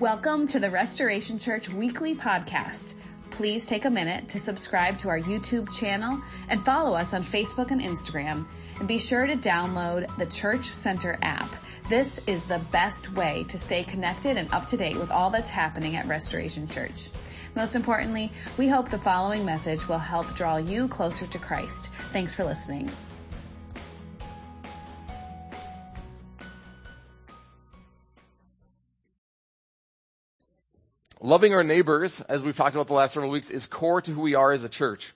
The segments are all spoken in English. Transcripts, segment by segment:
Welcome to the Restoration Church Weekly Podcast. Please take a minute to subscribe to our YouTube channel and follow us on Facebook and Instagram. And be sure to download the Church Center app. This is the best way to stay connected and up to date with all that's happening at Restoration Church. Most importantly, we hope the following message will help draw you closer to Christ. Thanks for listening. Loving our neighbors, as we've talked about the last several weeks, is core to who we are as a church.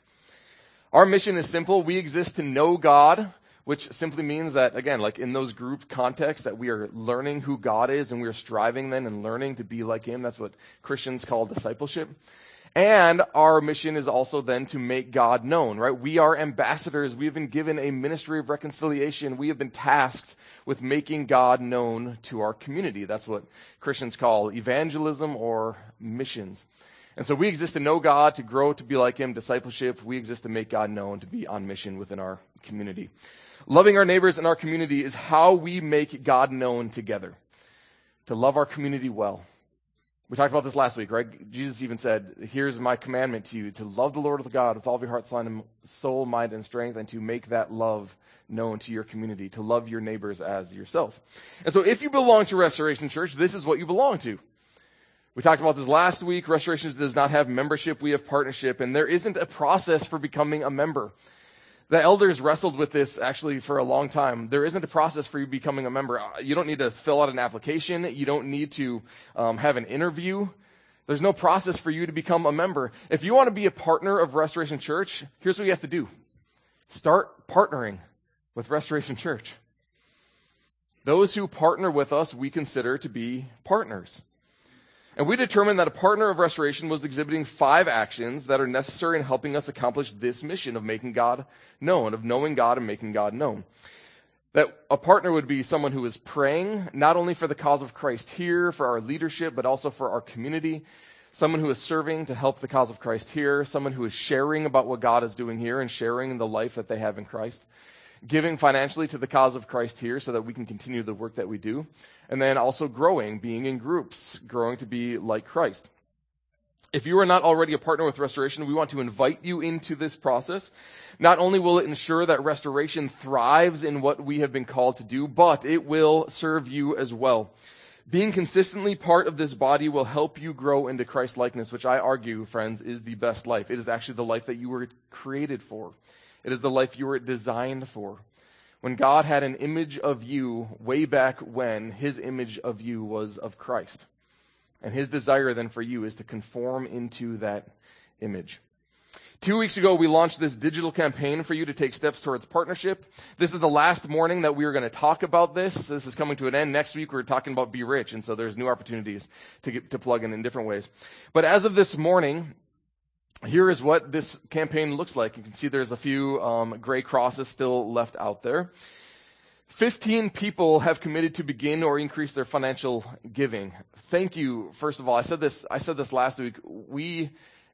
Our mission is simple. We exist to know God, which simply means that, again, like in those group contexts, that we are learning who God is and we are striving then and learning to be like Him. That's what Christians call discipleship. And our mission is also then to make God known, right? We are ambassadors. We have been given a ministry of reconciliation. We have been tasked with making God known to our community. That's what Christians call evangelism or missions. And so we exist to know God, to grow, to be like Him, discipleship. We exist to make God known, to be on mission within our community. Loving our neighbors and our community is how we make God known together. To love our community well. We talked about this last week, right? Jesus even said, Here's my commandment to you to love the Lord God with all of your heart, soul, mind, and strength, and to make that love known to your community, to love your neighbors as yourself. And so if you belong to Restoration Church, this is what you belong to. We talked about this last week. Restoration does not have membership, we have partnership, and there isn't a process for becoming a member. The elders wrestled with this actually for a long time. There isn't a process for you becoming a member. Uh, you don't need to fill out an application. You don't need to um, have an interview. There's no process for you to become a member. If you want to be a partner of Restoration Church, here's what you have to do. Start partnering with Restoration Church. Those who partner with us, we consider to be partners. And we determined that a partner of restoration was exhibiting five actions that are necessary in helping us accomplish this mission of making God known, of knowing God and making God known. That a partner would be someone who is praying, not only for the cause of Christ here, for our leadership, but also for our community. Someone who is serving to help the cause of Christ here. Someone who is sharing about what God is doing here and sharing the life that they have in Christ giving financially to the cause of Christ here so that we can continue the work that we do. And then also growing, being in groups, growing to be like Christ. If you are not already a partner with Restoration, we want to invite you into this process. Not only will it ensure that Restoration thrives in what we have been called to do, but it will serve you as well. Being consistently part of this body will help you grow into Christ likeness, which I argue, friends, is the best life. It is actually the life that you were created for. It is the life you were designed for. When God had an image of you way back when, his image of you was of Christ. And his desire then for you is to conform into that image. Two weeks ago, we launched this digital campaign for you to take steps towards partnership. This is the last morning that we are going to talk about this. This is coming to an end. Next week, we're talking about Be Rich, and so there's new opportunities to get, to plug in in different ways. But as of this morning, here is what this campaign looks like. You can see there's a few um, gray crosses still left out there. 15 people have committed to begin or increase their financial giving. Thank you. First of all, I said this, I said this last week. We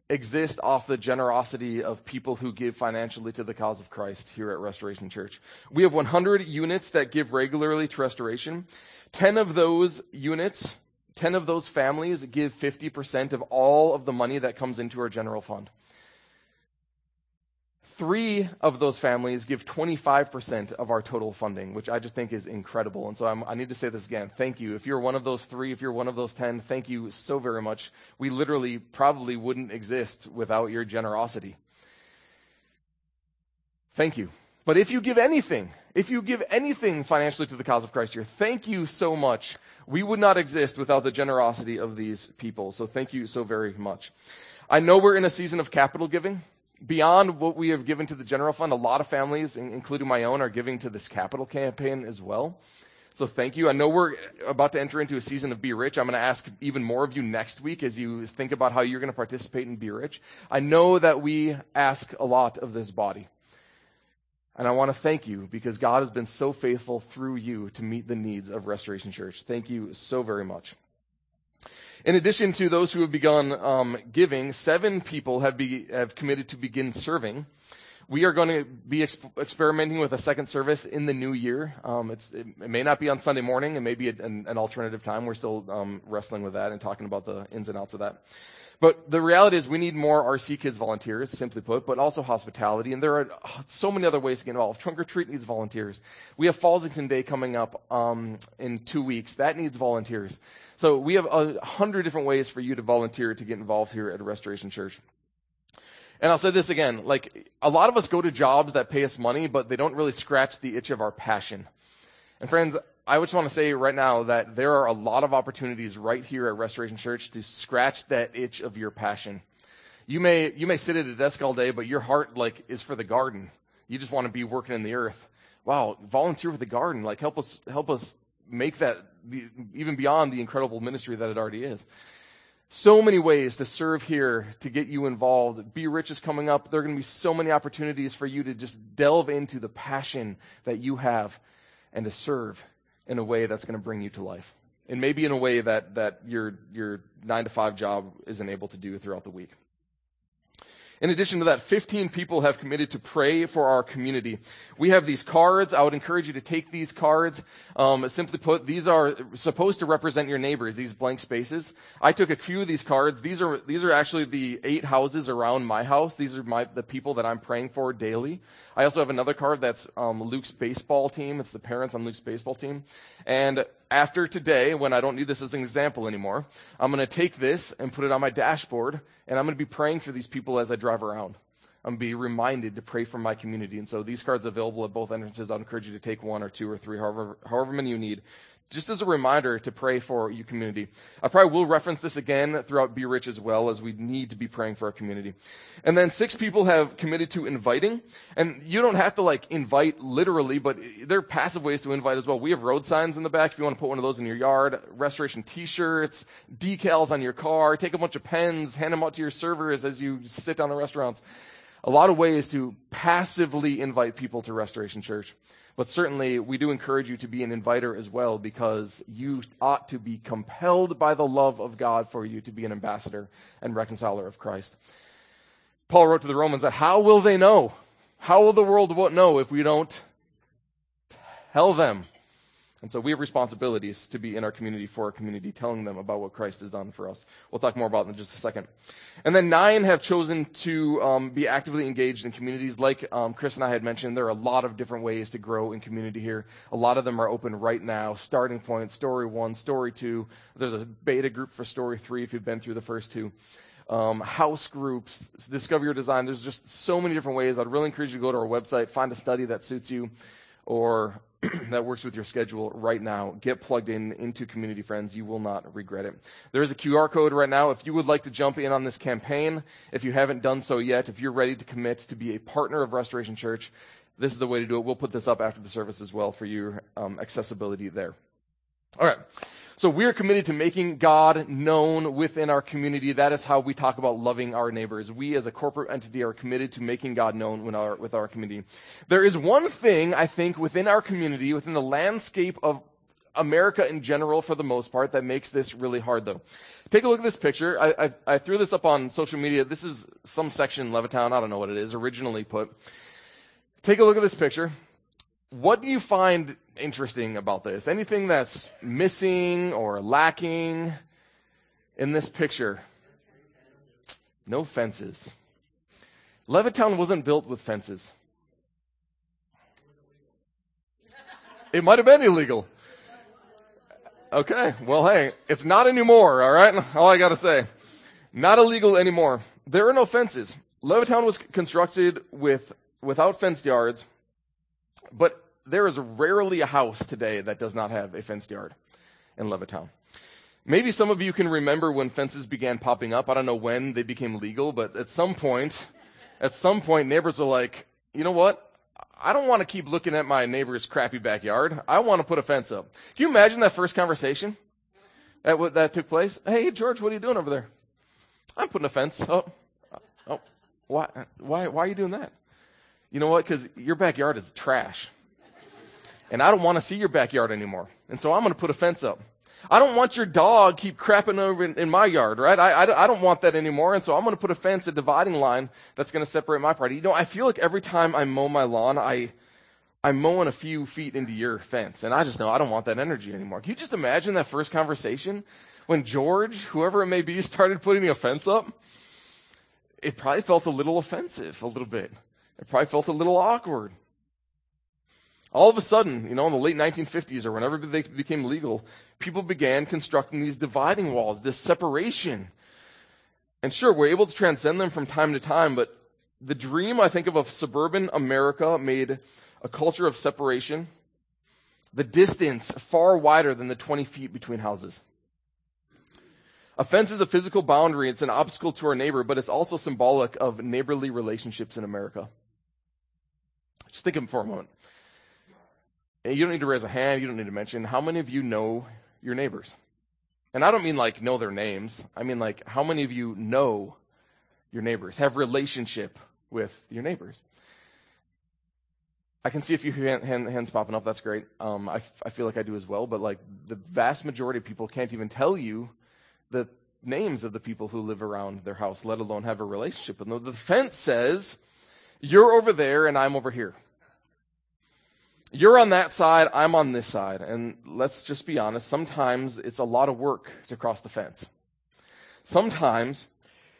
exist off the generosity of people who give financially to the cause of Christ here at Restoration Church. We have 100 units that give regularly to Restoration. 10 of those units 10 of those families give 50% of all of the money that comes into our general fund. Three of those families give 25% of our total funding, which I just think is incredible. And so I'm, i need to say this again. Thank you. If you're one of those three, if you're one of those 10, thank you so very much. We literally probably wouldn't exist without your generosity. Thank you. But if you give anything, if you give anything financially to the cause of Christ here, thank you so much. We would not exist without the generosity of these people. So thank you so very much. I know we're in a season of capital giving. Beyond what we have given to the general fund, a lot of families, including my own, are giving to this capital campaign as well. So thank you. I know we're about to enter into a season of Be Rich. I'm going to ask even more of you next week as you think about how you're going to participate in Be Rich. I know that we ask a lot of this body. And I want to thank you because God has been so faithful through you to meet the needs of Restoration Church. Thank you so very much. In addition to those who have begun um, giving, seven people have, be, have committed to begin serving. We are going to be ex- experimenting with a second service in the new year. Um, it, it, may not be on Sunday morning. It may be an, an alternative time. We're still um, wrestling with that and talking about the ins and outs of that. But the reality is we need more RC Kids volunteers, simply put, but also hospitality. And there are so many other ways to get involved. Trunk or Treat needs volunteers. We have Fallsington Day coming up um, in two weeks. That needs volunteers. So we have a hundred different ways for you to volunteer to get involved here at Restoration Church. And I'll say this again, like a lot of us go to jobs that pay us money, but they don't really scratch the itch of our passion. And friends, I just want to say right now that there are a lot of opportunities right here at Restoration Church to scratch that itch of your passion. You may, you may sit at a desk all day, but your heart, like, is for the garden. You just want to be working in the earth. Wow, volunteer with the garden. Like, help us, help us make that even beyond the incredible ministry that it already is. So many ways to serve here, to get you involved. Be Rich is coming up. There are going to be so many opportunities for you to just delve into the passion that you have and to serve in a way that's going to bring you to life. And maybe in a way that, that your, your nine to five job isn't able to do throughout the week. In addition to that, 15 people have committed to pray for our community. We have these cards. I would encourage you to take these cards. Um, simply put, these are supposed to represent your neighbors, these blank spaces. I took a few of these cards. These are, these are actually the eight houses around my house. These are my, the people that I'm praying for daily. I also have another card that's um, Luke's baseball team. It's the parents on Luke's baseball team. And after today, when I don't need this as an example anymore, I'm going to take this and put it on my dashboard, and I'm going to be praying for these people as I drive around. I'm going to be reminded to pray for my community. And so these cards are available at both entrances. I'd encourage you to take one or two or three, however, however many you need, just as a reminder to pray for your community. I probably will reference this again throughout Be Rich as well as we need to be praying for our community. And then six people have committed to inviting. And you don't have to like invite literally, but there are passive ways to invite as well. We have road signs in the back if you want to put one of those in your yard, restoration t-shirts, decals on your car, take a bunch of pens, hand them out to your servers as you sit down the restaurants. A lot of ways to passively invite people to Restoration Church. But certainly, we do encourage you to be an inviter as well because you ought to be compelled by the love of God for you to be an ambassador and reconciler of Christ. Paul wrote to the Romans that how will they know? How will the world know if we don't tell them and so we have responsibilities to be in our community for our community, telling them about what Christ has done for us. We'll talk more about that in just a second. And then nine have chosen to um, be actively engaged in communities. Like um, Chris and I had mentioned, there are a lot of different ways to grow in community here. A lot of them are open right now. Starting Point, Story One, Story Two. There's a beta group for Story Three if you've been through the first two. Um, house groups, discover your design. There's just so many different ways. I'd really encourage you to go to our website, find a study that suits you, or that works with your schedule right now. Get plugged in into Community Friends. You will not regret it. There is a QR code right now. If you would like to jump in on this campaign, if you haven't done so yet, if you're ready to commit to be a partner of Restoration Church, this is the way to do it. We'll put this up after the service as well for your um, accessibility there. All right. So we are committed to making God known within our community. That is how we talk about loving our neighbors. We as a corporate entity are committed to making God known with our, with our community. There is one thing I think within our community, within the landscape of America in general for the most part that makes this really hard though. Take a look at this picture. I, I, I threw this up on social media. This is some section in Levittown. I don't know what it is originally put. Take a look at this picture. What do you find interesting about this? Anything that's missing or lacking in this picture? No fences. Levittown wasn't built with fences. It might have been illegal. Okay, well, hey, it's not anymore, alright? All I gotta say. Not illegal anymore. There are no fences. Levittown was constructed with, without fenced yards, but there is rarely a house today that does not have a fenced yard in Levittown. Maybe some of you can remember when fences began popping up. I don't know when they became legal, but at some point, at some point, neighbors were like, you know what? I don't want to keep looking at my neighbor's crappy backyard. I want to put a fence up. Can you imagine that first conversation that that took place? Hey, George, what are you doing over there? I'm putting a fence up. Oh, oh why, why, why are you doing that? You know what? Because your backyard is trash and I don't want to see your backyard anymore. And so I'm going to put a fence up. I don't want your dog keep crapping over in, in my yard, right? I, I, I, don't want that anymore. And so I'm going to put a fence, a dividing line that's going to separate my property. You know, I feel like every time I mow my lawn, I, I'm mowing a few feet into your fence. And I just know I don't want that energy anymore. Can you just imagine that first conversation when George, whoever it may be, started putting a fence up? It probably felt a little offensive, a little bit. It probably felt a little awkward. All of a sudden, you know, in the late 1950s or whenever they became legal, people began constructing these dividing walls, this separation. And sure, we're able to transcend them from time to time, but the dream, I think, of a suburban America made a culture of separation, the distance far wider than the 20 feet between houses. A fence is a physical boundary. It's an obstacle to our neighbor, but it's also symbolic of neighborly relationships in America. Just think of it for a moment. You don't need to raise a hand. You don't need to mention. How many of you know your neighbors? And I don't mean like know their names. I mean like how many of you know your neighbors, have relationship with your neighbors? I can see a few hand, hand, hands popping up. That's great. Um, I, I feel like I do as well. But like the vast majority of people can't even tell you the names of the people who live around their house, let alone have a relationship And. The fence says, you're over there and I'm over here. You're on that side, I'm on this side. And let's just be honest, sometimes it's a lot of work to cross the fence. Sometimes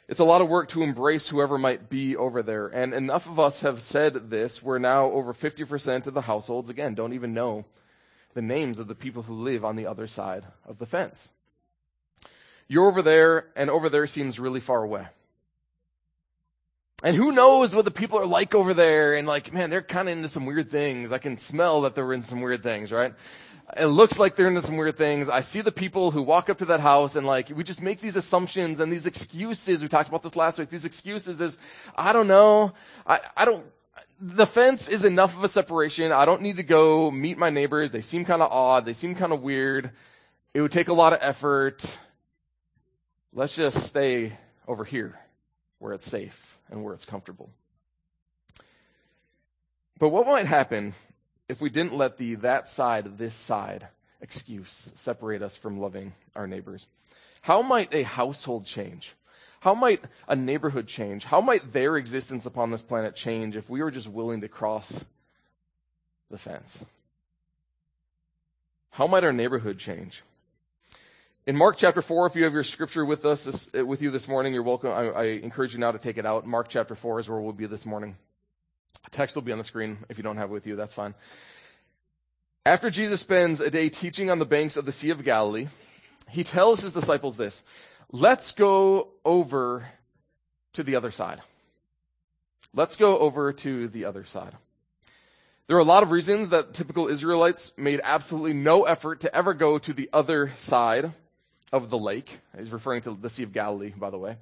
it's a lot of work to embrace whoever might be over there. And enough of us have said this, we're now over 50% of the households, again, don't even know the names of the people who live on the other side of the fence. You're over there, and over there seems really far away. And who knows what the people are like over there? And like, man, they're kind of into some weird things. I can smell that they're in some weird things, right? It looks like they're into some weird things. I see the people who walk up to that house and like, we just make these assumptions and these excuses. We talked about this last week. These excuses is, I don't know. I, I don't, the fence is enough of a separation. I don't need to go meet my neighbors. They seem kind of odd. They seem kind of weird. It would take a lot of effort. Let's just stay over here where it's safe and where it's comfortable. But what might happen if we didn't let the that side, this side excuse separate us from loving our neighbors? How might a household change? How might a neighborhood change? How might their existence upon this planet change if we were just willing to cross the fence? How might our neighborhood change? In Mark chapter 4, if you have your scripture with us, this, uh, with you this morning, you're welcome. I, I, encourage you now to take it out. Mark chapter 4 is where we'll be this morning. Text will be on the screen. If you don't have it with you, that's fine. After Jesus spends a day teaching on the banks of the Sea of Galilee, he tells his disciples this, let's go over to the other side. Let's go over to the other side. There are a lot of reasons that typical Israelites made absolutely no effort to ever go to the other side of the lake. He's referring to the Sea of Galilee, by the way.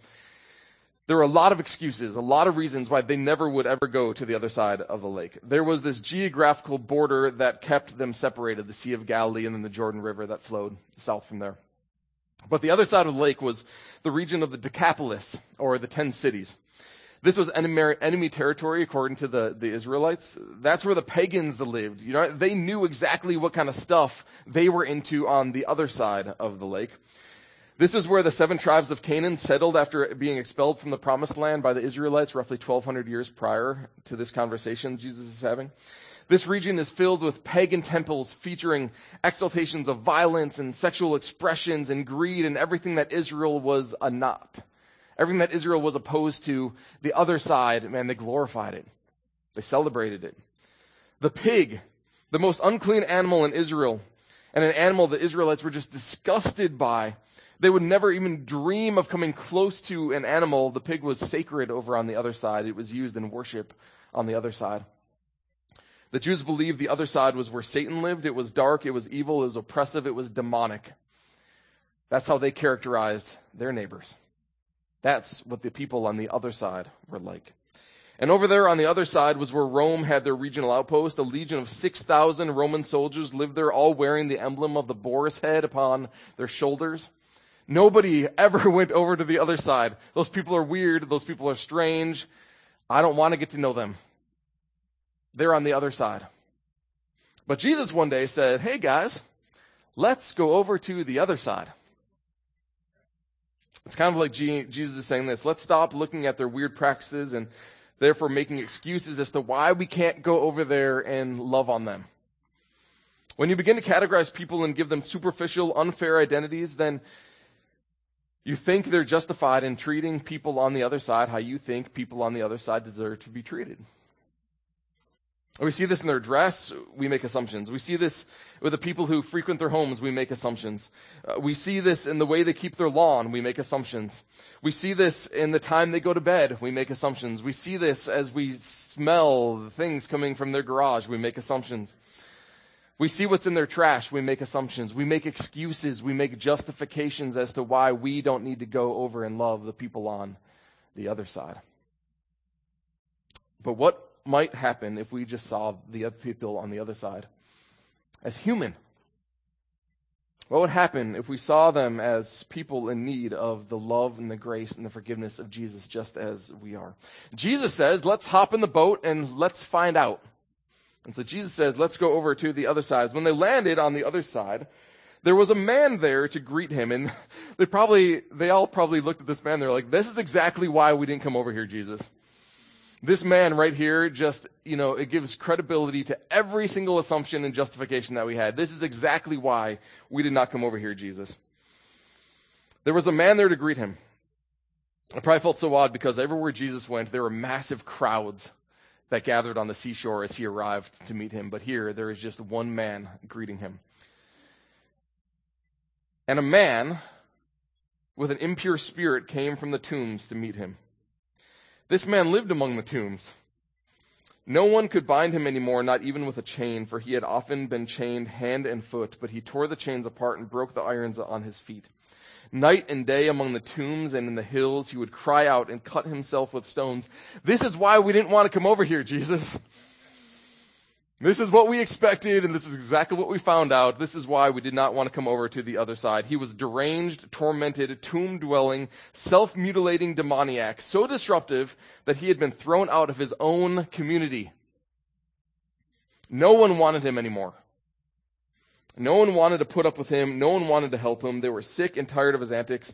There were a lot of excuses, a lot of reasons why they never would ever go to the other side of the lake. There was this geographical border that kept them separated, the Sea of Galilee and then the Jordan River that flowed south from there. But the other side of the lake was the region of the Decapolis, or the ten cities. This was enemy territory according to the, the Israelites. That's where the pagans lived. You know, they knew exactly what kind of stuff they were into on the other side of the lake. This is where the seven tribes of Canaan settled after being expelled from the promised land by the Israelites roughly 1200 years prior to this conversation Jesus is having. This region is filled with pagan temples featuring exaltations of violence and sexual expressions and greed and everything that Israel was a not. Everything that Israel was opposed to, the other side, man, they glorified it. They celebrated it. The pig, the most unclean animal in Israel, and an animal the Israelites were just disgusted by, they would never even dream of coming close to an animal. The pig was sacred over on the other side. It was used in worship on the other side. The Jews believed the other side was where Satan lived. It was dark, it was evil, it was oppressive, it was demonic. That's how they characterized their neighbors. That's what the people on the other side were like. And over there on the other side was where Rome had their regional outpost. A legion of 6,000 Roman soldiers lived there, all wearing the emblem of the boar's head upon their shoulders. Nobody ever went over to the other side. Those people are weird. Those people are strange. I don't want to get to know them. They're on the other side. But Jesus one day said, Hey guys, let's go over to the other side. It's kind of like Jesus is saying this. Let's stop looking at their weird practices and therefore making excuses as to why we can't go over there and love on them. When you begin to categorize people and give them superficial, unfair identities, then you think they're justified in treating people on the other side how you think people on the other side deserve to be treated. We see this in their dress, we make assumptions. We see this with the people who frequent their homes, we make assumptions. Uh, we see this in the way they keep their lawn, we make assumptions. We see this in the time they go to bed, we make assumptions. We see this as we smell things coming from their garage, we make assumptions. We see what's in their trash, we make assumptions. We make excuses, we make justifications as to why we don't need to go over and love the people on the other side. But what might happen if we just saw the other people on the other side as human? What would happen if we saw them as people in need of the love and the grace and the forgiveness of Jesus just as we are? Jesus says, let's hop in the boat and let's find out. And so Jesus says, let's go over to the other side. When they landed on the other side, there was a man there to greet him and they probably, they all probably looked at this man. They're like, this is exactly why we didn't come over here, Jesus. This man right here just, you know, it gives credibility to every single assumption and justification that we had. This is exactly why we did not come over here, Jesus. There was a man there to greet him. I probably felt so odd because everywhere Jesus went, there were massive crowds that gathered on the seashore as he arrived to meet him. But here, there is just one man greeting him. And a man with an impure spirit came from the tombs to meet him. This man lived among the tombs. No one could bind him anymore, not even with a chain, for he had often been chained hand and foot, but he tore the chains apart and broke the irons on his feet. Night and day among the tombs and in the hills, he would cry out and cut himself with stones. This is why we didn't want to come over here, Jesus. This is what we expected, and this is exactly what we found out. This is why we did not want to come over to the other side. He was deranged, tormented, tomb dwelling, self mutilating demoniac, so disruptive that he had been thrown out of his own community. No one wanted him anymore. No one wanted to put up with him. No one wanted to help him. They were sick and tired of his antics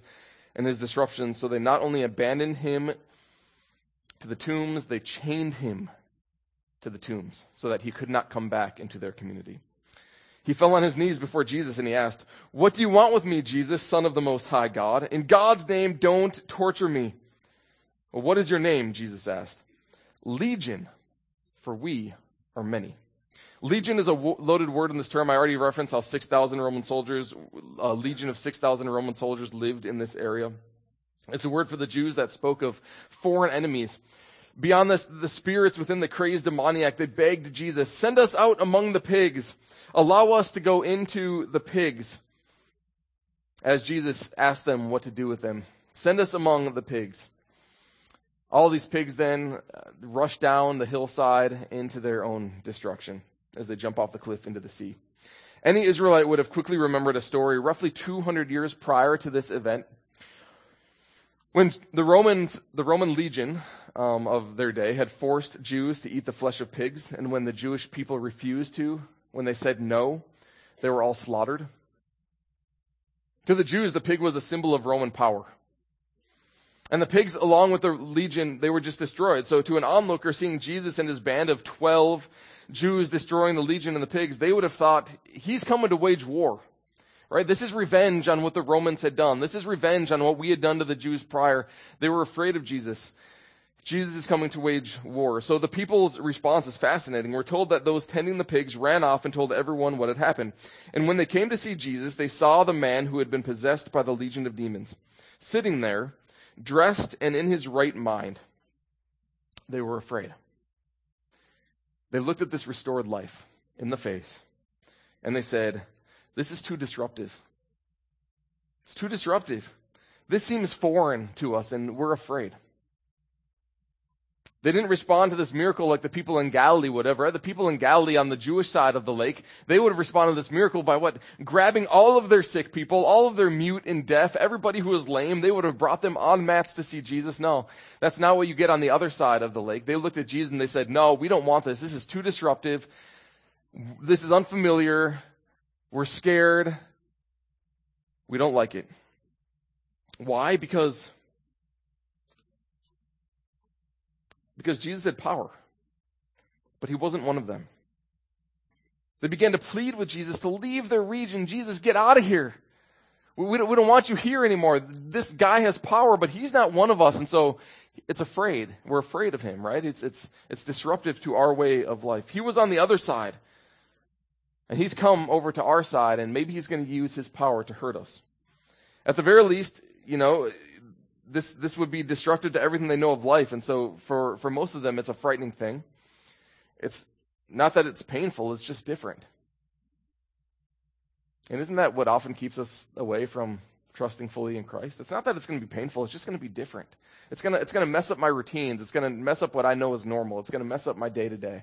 and his disruptions, so they not only abandoned him to the tombs, they chained him to the tombs so that he could not come back into their community. He fell on his knees before Jesus and he asked, What do you want with me, Jesus, Son of the Most High God? In God's name, don't torture me. Well, what is your name? Jesus asked. Legion, for we are many. Legion is a loaded word in this term. I already referenced how 6,000 Roman soldiers, a legion of 6,000 Roman soldiers lived in this area. It's a word for the Jews that spoke of foreign enemies Beyond this, the spirits within the crazed demoniac, they begged Jesus, send us out among the pigs. Allow us to go into the pigs. As Jesus asked them what to do with them. Send us among the pigs. All these pigs then uh, rush down the hillside into their own destruction as they jump off the cliff into the sea. Any Israelite would have quickly remembered a story roughly 200 years prior to this event when the Romans, the Roman legion um, of their day had forced Jews to eat the flesh of pigs, and when the Jewish people refused to, when they said no, they were all slaughtered. To the Jews, the pig was a symbol of Roman power. And the pigs, along with the legion, they were just destroyed. So to an onlooker seeing Jesus and his band of 12 Jews destroying the legion and the pigs, they would have thought, he's coming to wage war. Right? This is revenge on what the Romans had done. This is revenge on what we had done to the Jews prior. They were afraid of Jesus. Jesus is coming to wage war. So the people's response is fascinating. We're told that those tending the pigs ran off and told everyone what had happened. And when they came to see Jesus, they saw the man who had been possessed by the legion of demons sitting there, dressed and in his right mind. They were afraid. They looked at this restored life in the face and they said, this is too disruptive. It's too disruptive. This seems foreign to us and we're afraid. They didn't respond to this miracle like the people in Galilee would have, right? The people in Galilee on the Jewish side of the lake, they would have responded to this miracle by what? Grabbing all of their sick people, all of their mute and deaf, everybody who was lame, they would have brought them on mats to see Jesus. No, that's not what you get on the other side of the lake. They looked at Jesus and they said, no, we don't want this. This is too disruptive. This is unfamiliar. We're scared. We don't like it. Why? Because because Jesus had power, but he wasn't one of them. They began to plead with Jesus to leave their region. Jesus, get out of here. We don't, we don't want you here anymore. This guy has power, but he's not one of us. And so it's afraid. We're afraid of him, right? It's, it's, it's disruptive to our way of life. He was on the other side. And he's come over to our side, and maybe he's going to use his power to hurt us. At the very least, you know, this, this would be destructive to everything they know of life. And so for, for most of them, it's a frightening thing. It's not that it's painful, it's just different. And isn't that what often keeps us away from trusting fully in Christ? It's not that it's going to be painful, it's just going to be different. It's going to, it's going to mess up my routines. It's going to mess up what I know is normal. It's going to mess up my day to day.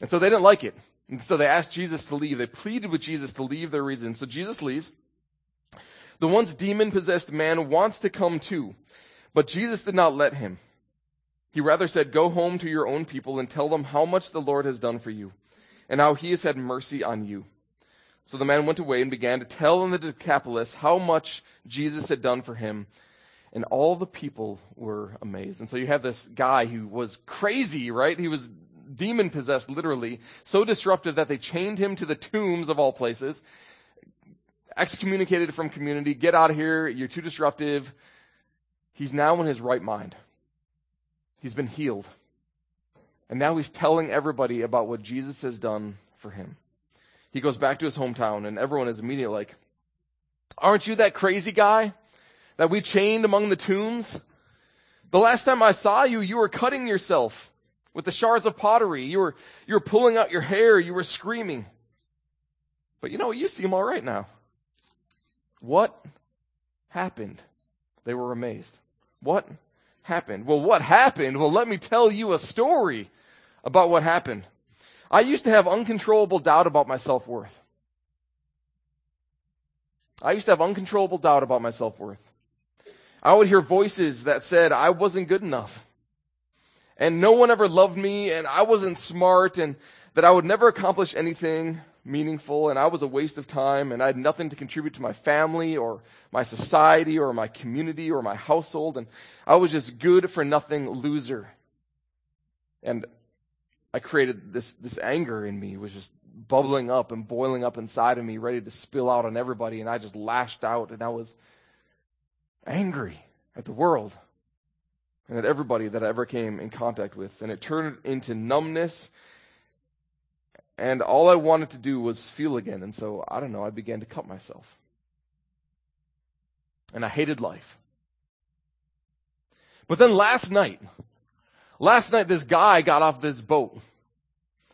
And so they didn't like it. And so they asked Jesus to leave. They pleaded with Jesus to leave their region. So Jesus leaves. The once demon possessed man wants to come too, but Jesus did not let him. He rather said, Go home to your own people and tell them how much the Lord has done for you, and how he has had mercy on you. So the man went away and began to tell in the Decapolis how much Jesus had done for him, and all the people were amazed. And so you have this guy who was crazy, right? He was demon possessed, literally, so disruptive that they chained him to the tombs of all places excommunicated from community, get out of here, you're too disruptive. He's now in his right mind. He's been healed. And now he's telling everybody about what Jesus has done for him. He goes back to his hometown and everyone is immediately like, aren't you that crazy guy that we chained among the tombs? The last time I saw you, you were cutting yourself with the shards of pottery. You were, you were pulling out your hair. You were screaming. But you know, what? you seem alright now. What happened? They were amazed. What happened? Well, what happened? Well, let me tell you a story about what happened. I used to have uncontrollable doubt about my self-worth. I used to have uncontrollable doubt about my self-worth. I would hear voices that said I wasn't good enough. And no one ever loved me and I wasn't smart and that I would never accomplish anything meaningful and I was a waste of time and I had nothing to contribute to my family or my society or my community or my household and I was just good for nothing loser. And I created this, this anger in me was just bubbling up and boiling up inside of me, ready to spill out on everybody and I just lashed out and I was angry at the world and at everybody that I ever came in contact with. And it turned into numbness and all I wanted to do was feel again. And so, I don't know, I began to cut myself. And I hated life. But then last night, last night this guy got off this boat.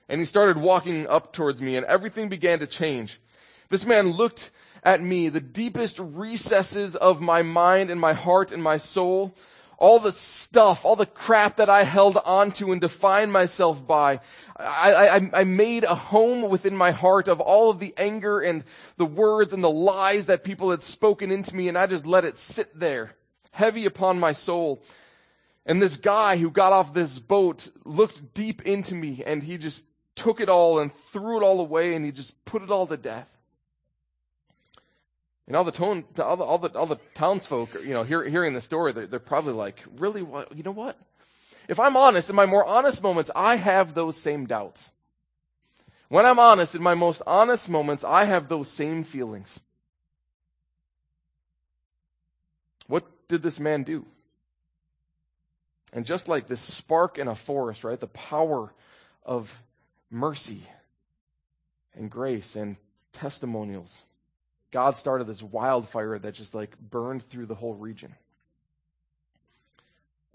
And he started walking up towards me and everything began to change. This man looked at me, the deepest recesses of my mind and my heart and my soul all the stuff, all the crap that I held onto and defined myself by. I, I, I, made a home within my heart of all of the anger and the words and the lies that people had spoken into me and I just let it sit there, heavy upon my soul. And this guy who got off this boat looked deep into me and he just took it all and threw it all away and he just put it all to death. And all the tone, all the, all the, all the townsfolk, you know, hear, hearing the story, they're, they're probably like, really, what, you know what? If I'm honest, in my more honest moments, I have those same doubts. When I'm honest, in my most honest moments, I have those same feelings. What did this man do? And just like this spark in a forest, right? The power of mercy and grace and testimonials. God started this wildfire that just like burned through the whole region.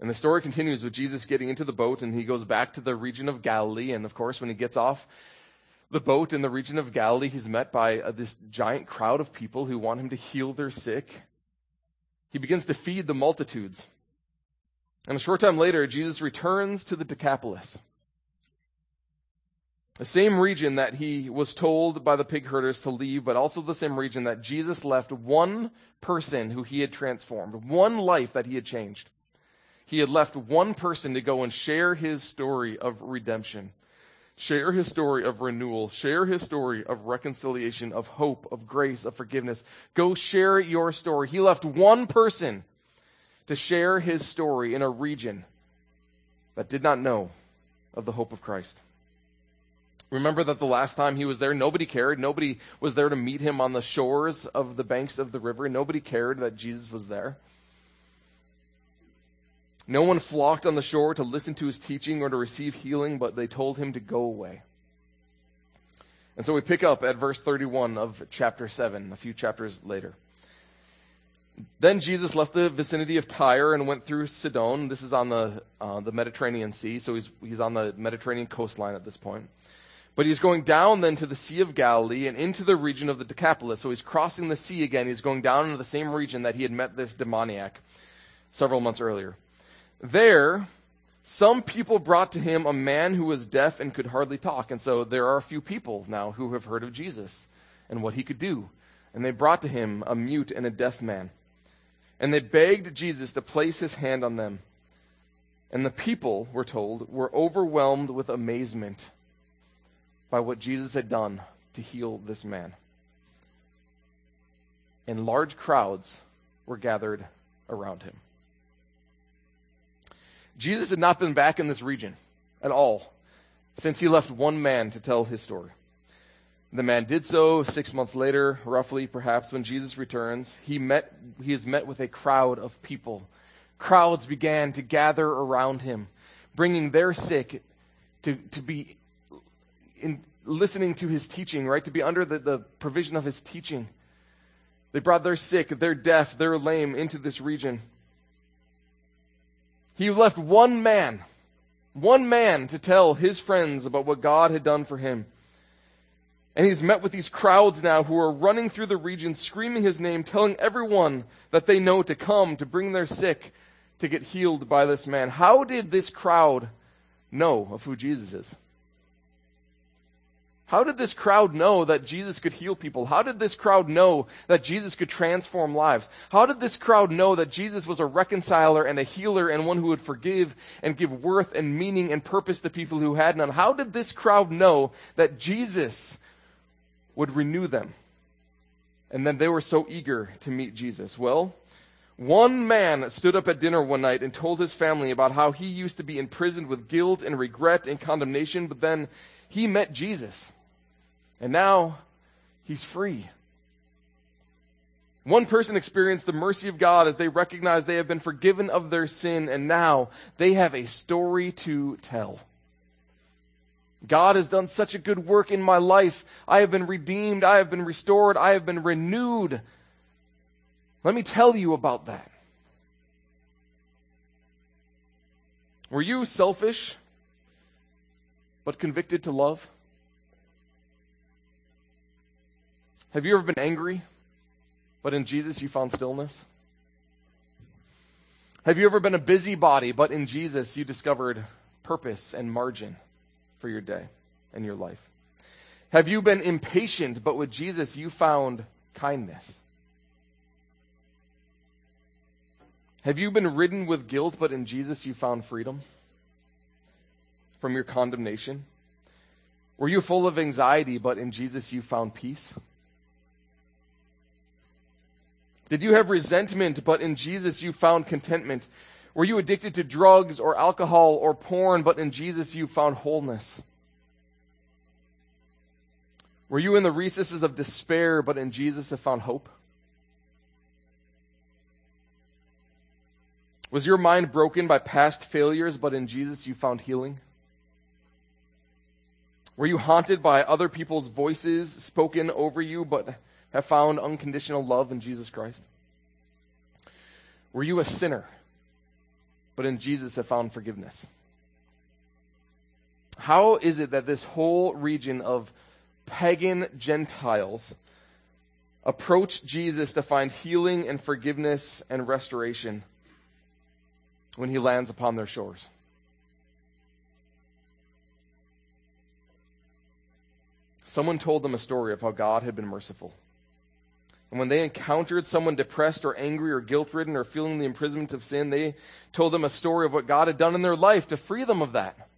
And the story continues with Jesus getting into the boat and he goes back to the region of Galilee. And of course, when he gets off the boat in the region of Galilee, he's met by uh, this giant crowd of people who want him to heal their sick. He begins to feed the multitudes. And a short time later, Jesus returns to the Decapolis. The same region that he was told by the pig herders to leave, but also the same region that Jesus left one person who he had transformed, one life that he had changed. He had left one person to go and share his story of redemption. Share his story of renewal. Share his story of reconciliation, of hope, of grace, of forgiveness. Go share your story. He left one person to share his story in a region that did not know of the hope of Christ. Remember that the last time he was there, nobody cared. Nobody was there to meet him on the shores of the banks of the river. Nobody cared that Jesus was there. No one flocked on the shore to listen to his teaching or to receive healing, but they told him to go away. And so we pick up at verse 31 of chapter 7, a few chapters later. Then Jesus left the vicinity of Tyre and went through Sidon. This is on the uh, the Mediterranean Sea, so he's he's on the Mediterranean coastline at this point. But he's going down then to the Sea of Galilee and into the region of the Decapolis. So he's crossing the sea again. He's going down into the same region that he had met this demoniac several months earlier. There, some people brought to him a man who was deaf and could hardly talk. And so there are a few people now who have heard of Jesus and what he could do. And they brought to him a mute and a deaf man. And they begged Jesus to place his hand on them. And the people, we're told, were overwhelmed with amazement by what Jesus had done to heal this man. And large crowds were gathered around him. Jesus had not been back in this region at all since he left one man to tell his story. The man did so six months later, roughly, perhaps, when Jesus returns. He met, he is met with a crowd of people. Crowds began to gather around him, bringing their sick to, to be in, listening to his teaching, right? To be under the, the provision of his teaching. They brought their sick, their deaf, their lame into this region. He left one man, one man to tell his friends about what God had done for him. And he's met with these crowds now who are running through the region, screaming his name, telling everyone that they know to come to bring their sick to get healed by this man. How did this crowd know of who Jesus is? How did this crowd know that Jesus could heal people? How did this crowd know that Jesus could transform lives? How did this crowd know that Jesus was a reconciler and a healer and one who would forgive and give worth and meaning and purpose to people who had none? How did this crowd know that Jesus would renew them? And then they were so eager to meet Jesus. Well, one man stood up at dinner one night and told his family about how he used to be imprisoned with guilt and regret and condemnation, but then he met Jesus. And now he's free. One person experienced the mercy of God as they recognized they have been forgiven of their sin, and now they have a story to tell. God has done such a good work in my life. I have been redeemed. I have been restored. I have been renewed. Let me tell you about that. Were you selfish, but convicted to love? Have you ever been angry, but in Jesus you found stillness? Have you ever been a busybody, but in Jesus you discovered purpose and margin for your day and your life? Have you been impatient, but with Jesus you found kindness? Have you been ridden with guilt, but in Jesus you found freedom from your condemnation? Were you full of anxiety, but in Jesus you found peace? Did you have resentment, but in Jesus you found contentment? Were you addicted to drugs or alcohol or porn, but in Jesus you found wholeness? Were you in the recesses of despair, but in Jesus have found hope? Was your mind broken by past failures, but in Jesus you found healing? Were you haunted by other people's voices spoken over you, but have found unconditional love in Jesus Christ? Were you a sinner, but in Jesus have found forgiveness? How is it that this whole region of pagan Gentiles approach Jesus to find healing and forgiveness and restoration when he lands upon their shores? Someone told them a story of how God had been merciful. And when they encountered someone depressed or angry or guilt ridden or feeling the imprisonment of sin, they told them a story of what God had done in their life to free them of that.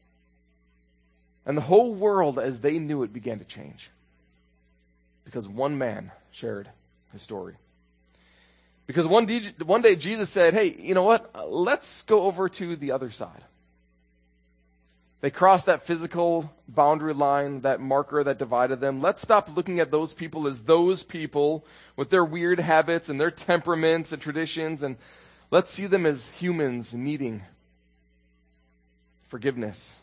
And the whole world, as they knew it, began to change. Because one man shared his story. Because one one day Jesus said, hey, you know what? Let's go over to the other side. They crossed that physical boundary line, that marker that divided them. Let's stop looking at those people as those people with their weird habits and their temperaments and traditions, and let's see them as humans needing forgiveness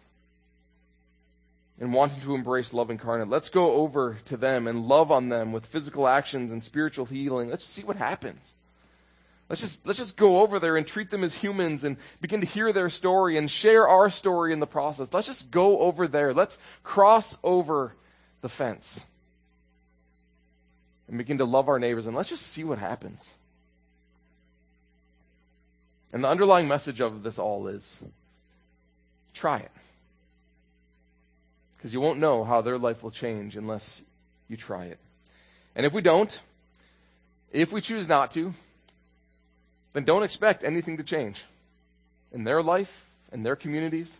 and wanting to embrace love incarnate. Let's go over to them and love on them with physical actions and spiritual healing. Let's see what happens. Let's just, let's just go over there and treat them as humans and begin to hear their story and share our story in the process. Let's just go over there. Let's cross over the fence and begin to love our neighbors and let's just see what happens. And the underlying message of this all is try it. Because you won't know how their life will change unless you try it. And if we don't, if we choose not to, then don't expect anything to change in their life, in their communities.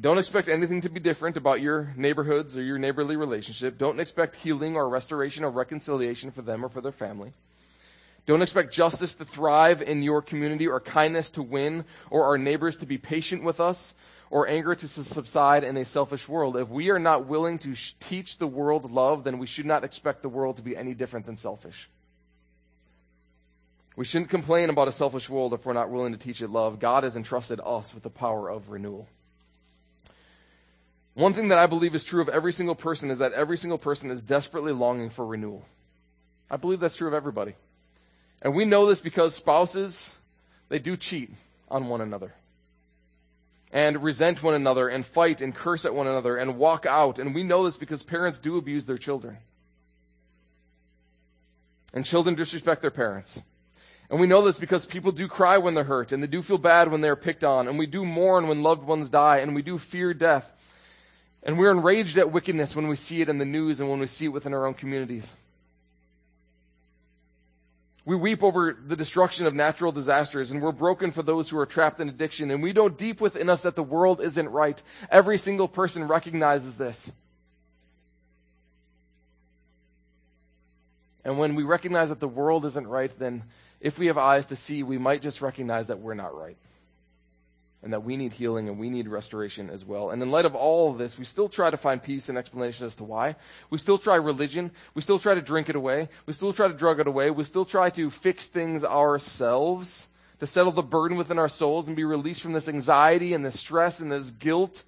Don't expect anything to be different about your neighborhoods or your neighborly relationship. Don't expect healing or restoration or reconciliation for them or for their family. Don't expect justice to thrive in your community or kindness to win or our neighbors to be patient with us or anger to subside in a selfish world. If we are not willing to teach the world love, then we should not expect the world to be any different than selfish. We shouldn't complain about a selfish world if we're not willing to teach it love. God has entrusted us with the power of renewal. One thing that I believe is true of every single person is that every single person is desperately longing for renewal. I believe that's true of everybody. And we know this because spouses, they do cheat on one another. And resent one another and fight and curse at one another and walk out. And we know this because parents do abuse their children. And children disrespect their parents. And we know this because people do cry when they're hurt, and they do feel bad when they're picked on, and we do mourn when loved ones die, and we do fear death. And we're enraged at wickedness when we see it in the news and when we see it within our own communities. We weep over the destruction of natural disasters, and we're broken for those who are trapped in addiction, and we know deep within us that the world isn't right. Every single person recognizes this. And when we recognize that the world isn't right, then if we have eyes to see, we might just recognize that we're not right. And that we need healing and we need restoration as well. And in light of all of this, we still try to find peace and explanation as to why. We still try religion. We still try to drink it away. We still try to drug it away. We still try to fix things ourselves to settle the burden within our souls and be released from this anxiety and this stress and this guilt.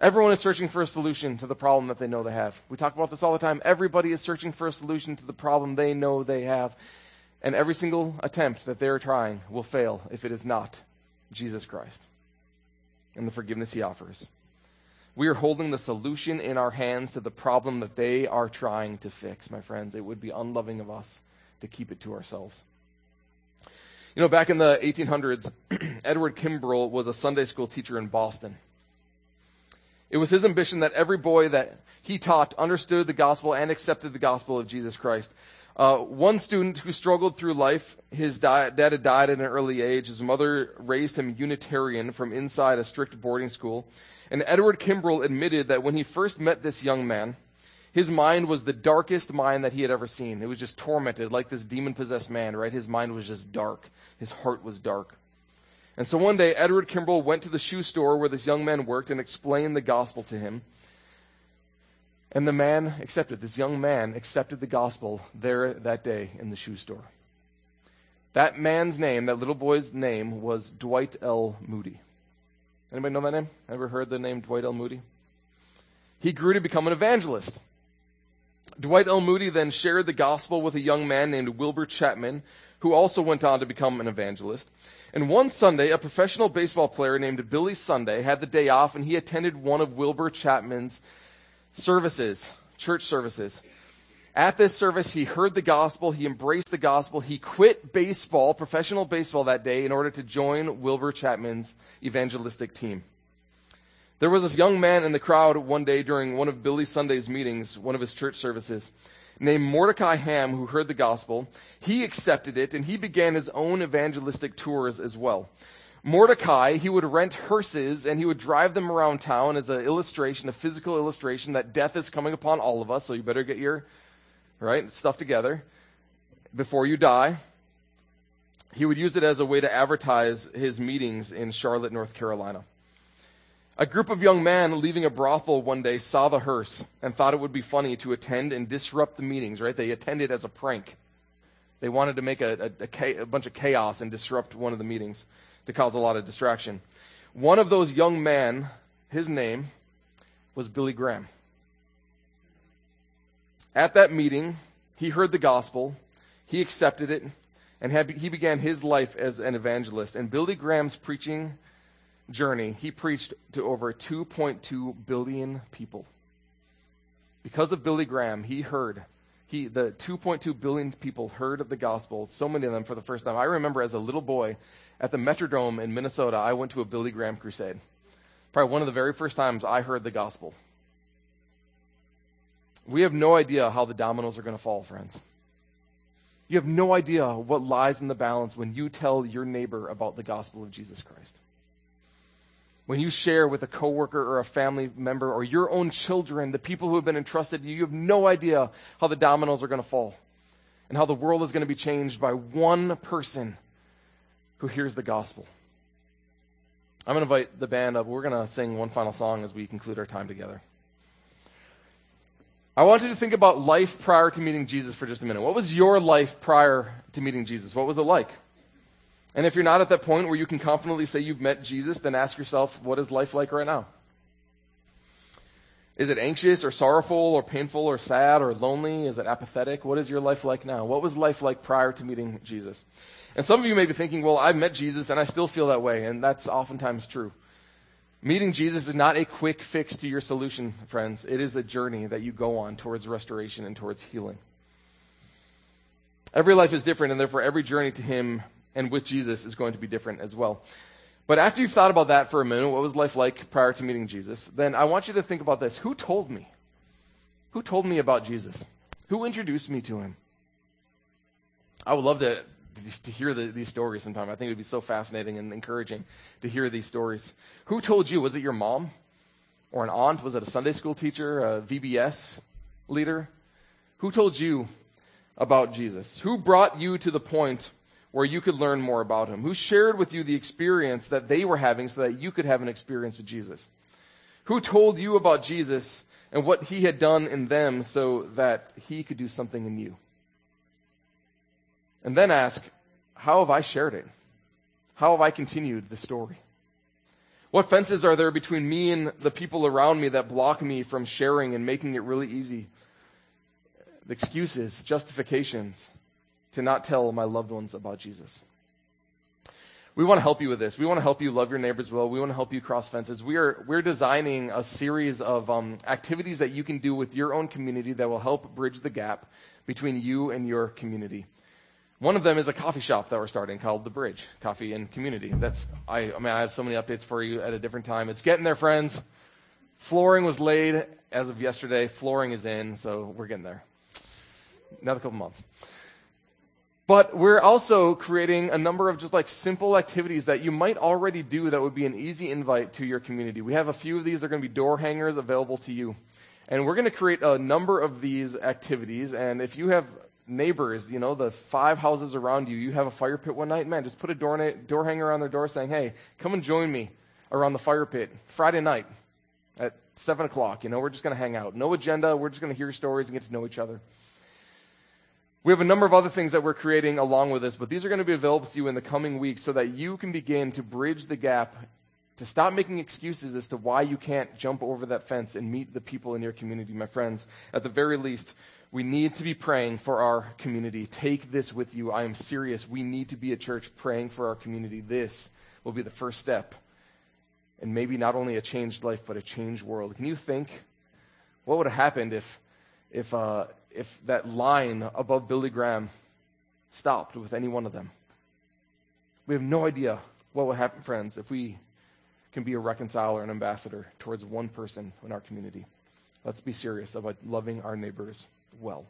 Everyone is searching for a solution to the problem that they know they have. We talk about this all the time. Everybody is searching for a solution to the problem they know they have. And every single attempt that they're trying will fail if it is not Jesus Christ and the forgiveness he offers. We are holding the solution in our hands to the problem that they are trying to fix, my friends. It would be unloving of us to keep it to ourselves. You know, back in the 1800s, Edward Kimball was a Sunday school teacher in Boston. It was his ambition that every boy that he taught understood the gospel and accepted the gospel of Jesus Christ. Uh, one student who struggled through life, his dad had died at an early age. His mother raised him Unitarian from inside a strict boarding school. And Edward Kimball admitted that when he first met this young man, his mind was the darkest mind that he had ever seen. It was just tormented, like this demon possessed man, right? His mind was just dark. His heart was dark. And so one day, Edward Kimball went to the shoe store where this young man worked and explained the gospel to him. And the man accepted, this young man accepted the gospel there that day in the shoe store. That man's name, that little boy's name, was Dwight L. Moody. Anybody know that name? Ever heard the name Dwight L. Moody? He grew to become an evangelist. Dwight L. Moody then shared the gospel with a young man named Wilbur Chapman, who also went on to become an evangelist. And one Sunday, a professional baseball player named Billy Sunday had the day off, and he attended one of Wilbur Chapman's services, church services. At this service, he heard the gospel, he embraced the gospel, he quit baseball, professional baseball that day in order to join Wilbur Chapman's evangelistic team. There was this young man in the crowd one day during one of Billy Sunday's meetings, one of his church services, named Mordecai Ham who heard the gospel. He accepted it and he began his own evangelistic tours as well. Mordecai, he would rent hearses and he would drive them around town as an illustration, a physical illustration that death is coming upon all of us, so you better get your right stuff together before you die. He would use it as a way to advertise his meetings in Charlotte, North Carolina. A group of young men leaving a brothel one day saw the hearse and thought it would be funny to attend and disrupt the meetings, right? They attended as a prank. They wanted to make a, a, a, a bunch of chaos and disrupt one of the meetings to cause a lot of distraction. One of those young men, his name was Billy Graham. At that meeting, he heard the gospel, he accepted it, and had, he began his life as an evangelist. And Billy Graham's preaching journey, he preached to over 2.2 billion people. Because of Billy Graham, he heard he, the 2.2 billion people heard of the gospel, so many of them for the first time. I remember as a little boy at the Metrodome in Minnesota, I went to a Billy Graham crusade. Probably one of the very first times I heard the gospel. We have no idea how the dominoes are going to fall, friends. You have no idea what lies in the balance when you tell your neighbor about the gospel of Jesus Christ. When you share with a coworker or a family member or your own children, the people who have been entrusted to you, you have no idea how the dominoes are going to fall and how the world is going to be changed by one person who hears the gospel. I'm going to invite the band up. We're going to sing one final song as we conclude our time together. I want you to think about life prior to meeting Jesus for just a minute. What was your life prior to meeting Jesus? What was it like? And if you're not at that point where you can confidently say you've met Jesus, then ask yourself, what is life like right now? Is it anxious or sorrowful or painful or sad or lonely? Is it apathetic? What is your life like now? What was life like prior to meeting Jesus? And some of you may be thinking, well, I've met Jesus and I still feel that way, and that's oftentimes true. Meeting Jesus is not a quick fix to your solution, friends. It is a journey that you go on towards restoration and towards healing. Every life is different, and therefore every journey to Him and with Jesus is going to be different as well. But after you've thought about that for a minute, what was life like prior to meeting Jesus? Then I want you to think about this. Who told me? Who told me about Jesus? Who introduced me to him? I would love to to hear the, these stories sometime. I think it would be so fascinating and encouraging to hear these stories. Who told you? Was it your mom or an aunt? Was it a Sunday school teacher, a VBS leader? Who told you about Jesus? Who brought you to the point where you could learn more about him? Who shared with you the experience that they were having so that you could have an experience with Jesus? Who told you about Jesus and what he had done in them so that he could do something in you? And then ask, how have I shared it? How have I continued the story? What fences are there between me and the people around me that block me from sharing and making it really easy? The excuses, justifications, to not tell my loved ones about Jesus. We want to help you with this. We want to help you love your neighbors well. We want to help you cross fences. We are we're designing a series of um, activities that you can do with your own community that will help bridge the gap between you and your community. One of them is a coffee shop that we're starting called The Bridge Coffee and Community. That's I, I mean I have so many updates for you at a different time. It's getting there, friends. Flooring was laid as of yesterday. Flooring is in, so we're getting there. Another couple months. But we're also creating a number of just like simple activities that you might already do that would be an easy invite to your community. We have a few of these. They're going to be door hangers available to you. And we're going to create a number of these activities. And if you have neighbors, you know, the five houses around you, you have a fire pit one night, man, just put a door, na- door hanger on their door saying, hey, come and join me around the fire pit Friday night at 7 o'clock. You know, we're just going to hang out. No agenda. We're just going to hear stories and get to know each other. We have a number of other things that we're creating along with this, but these are going to be available to you in the coming weeks so that you can begin to bridge the gap, to stop making excuses as to why you can't jump over that fence and meet the people in your community, my friends. At the very least, we need to be praying for our community. Take this with you. I am serious. We need to be a church praying for our community. This will be the first step. And maybe not only a changed life, but a changed world. Can you think what would have happened if, if, uh, if that line above Billy Graham stopped with any one of them. We have no idea what would happen, friends, if we can be a reconciler, an ambassador towards one person in our community. Let's be serious about loving our neighbors well.